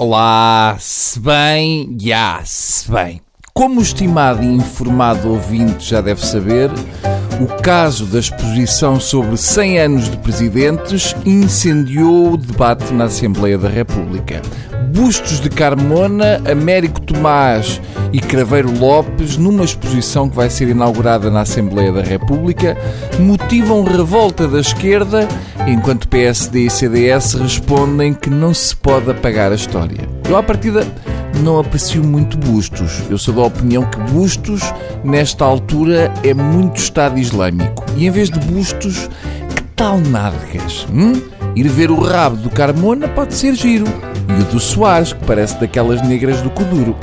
Olá, se bem, já, se bem. Como o estimado e informado ouvinte já deve saber, o caso da exposição sobre 100 anos de presidentes incendiou o debate na Assembleia da República. Bustos de Carmona, Américo Tomás e Craveiro Lopes, numa exposição que vai ser inaugurada na Assembleia da República, motivam revolta da esquerda, enquanto PSD e CDS respondem que não se pode apagar a história. Eu, à partida, não aprecio muito Bustos. Eu sou da opinião que Bustos, nesta altura, é muito Estado Islâmico. E em vez de Bustos, que tal nádegas? Hum? Ir ver o rabo do Carmona pode ser giro. E o do Soares, que parece daquelas negras do Coduro.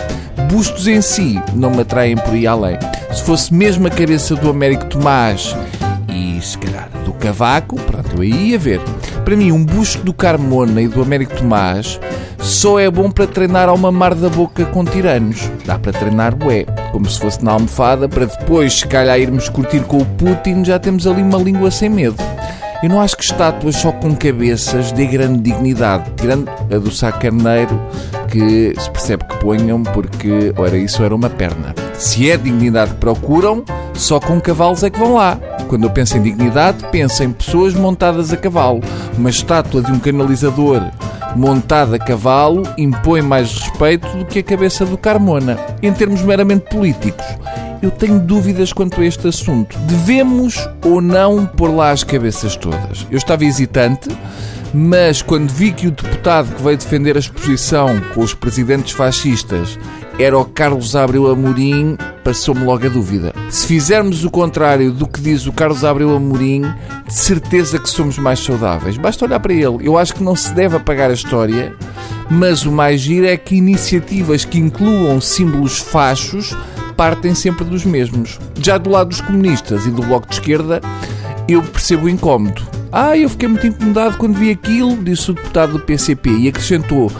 Bustos em si não me atraem por aí além. Se fosse mesmo a cabeça do Américo Tomás e se calhar do Cavaco, pronto, eu aí ia ver. Para mim, um busto do Carmona e do Américo Tomás só é bom para treinar ao mamar da boca com tiranos. Dá para treinar bué, como se fosse na almofada, para depois, se calhar, irmos curtir com o Putin, já temos ali uma língua sem medo. Eu não acho que estátuas só com cabeças dê grande dignidade, tirando a do Sá Carneiro, que se percebe que ponham porque, ora, isso era uma perna. Se é dignidade que procuram, só com cavalos é que vão lá. Quando eu penso em dignidade, penso em pessoas montadas a cavalo. Uma estátua de um canalizador montada a cavalo impõe mais respeito do que a cabeça do Carmona. Em termos meramente políticos, eu tenho dúvidas quanto a este assunto. Devemos ou não pôr lá as cabeças todas? Eu estava hesitante, mas quando vi que o deputado que veio defender a exposição com os presidentes fascistas era o Carlos Abreu Amorim, passou-me logo a dúvida. Se fizermos o contrário do que diz o Carlos Abreu Amorim, de certeza que somos mais saudáveis. Basta olhar para ele. Eu acho que não se deve apagar a história, mas o mais giro é que iniciativas que incluam símbolos fachos partem sempre dos mesmos. Já do lado dos comunistas e do Bloco de Esquerda, eu percebo o incómodo. Ah, eu fiquei muito incomodado quando vi aquilo, disse o deputado do PCP, e acrescentou: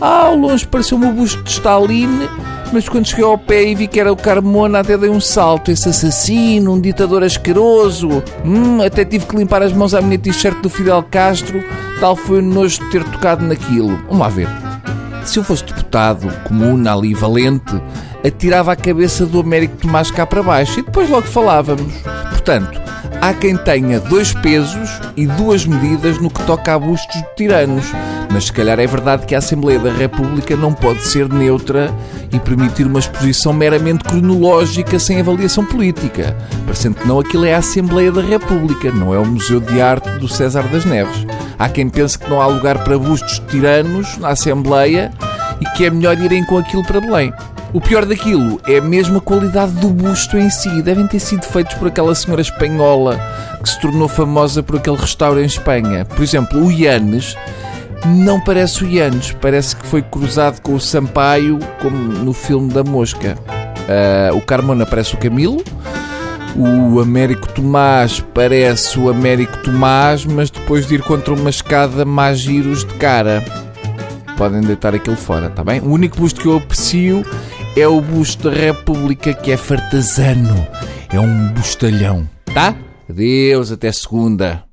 Ah, ao longe pareceu-me o busto de Stalin, mas quando cheguei ao pé e vi que era o Carmona, até dei um salto. Esse assassino, um ditador asqueroso. Hum, até tive que limpar as mãos à minha t-shirt do Fidel Castro, tal foi o nojo de ter tocado naquilo. Vamos lá ver. Se eu fosse deputado comum, ali valente, atirava a cabeça do Américo Tomás cá para baixo e depois logo falávamos. Portanto, há quem tenha dois pesos e duas medidas no que toca a bustos de tiranos. Mas se calhar é verdade que a Assembleia da República não pode ser neutra e permitir uma exposição meramente cronológica sem avaliação política. Parecendo que não, aquilo é a Assembleia da República, não é o Museu de Arte do César das Neves. Há quem pense que não há lugar para bustos tiranos na Assembleia e que é melhor irem com aquilo para Belém. O pior daquilo é mesmo a qualidade do busto em si. Devem ter sido feitos por aquela senhora espanhola que se tornou famosa por aquele restauro em Espanha. Por exemplo, o Yanes não parece o Yanes, parece que foi cruzado com o Sampaio, como no filme da Mosca. Uh, o Carmona parece o Camilo. O Américo Tomás parece o Américo Tomás, mas depois de ir contra uma escada mais giros de cara. Podem deitar aquilo fora, tá bem? O único busto que eu aprecio é o busto da República, que é fartazano. É um bustalhão, tá? Adeus, até segunda.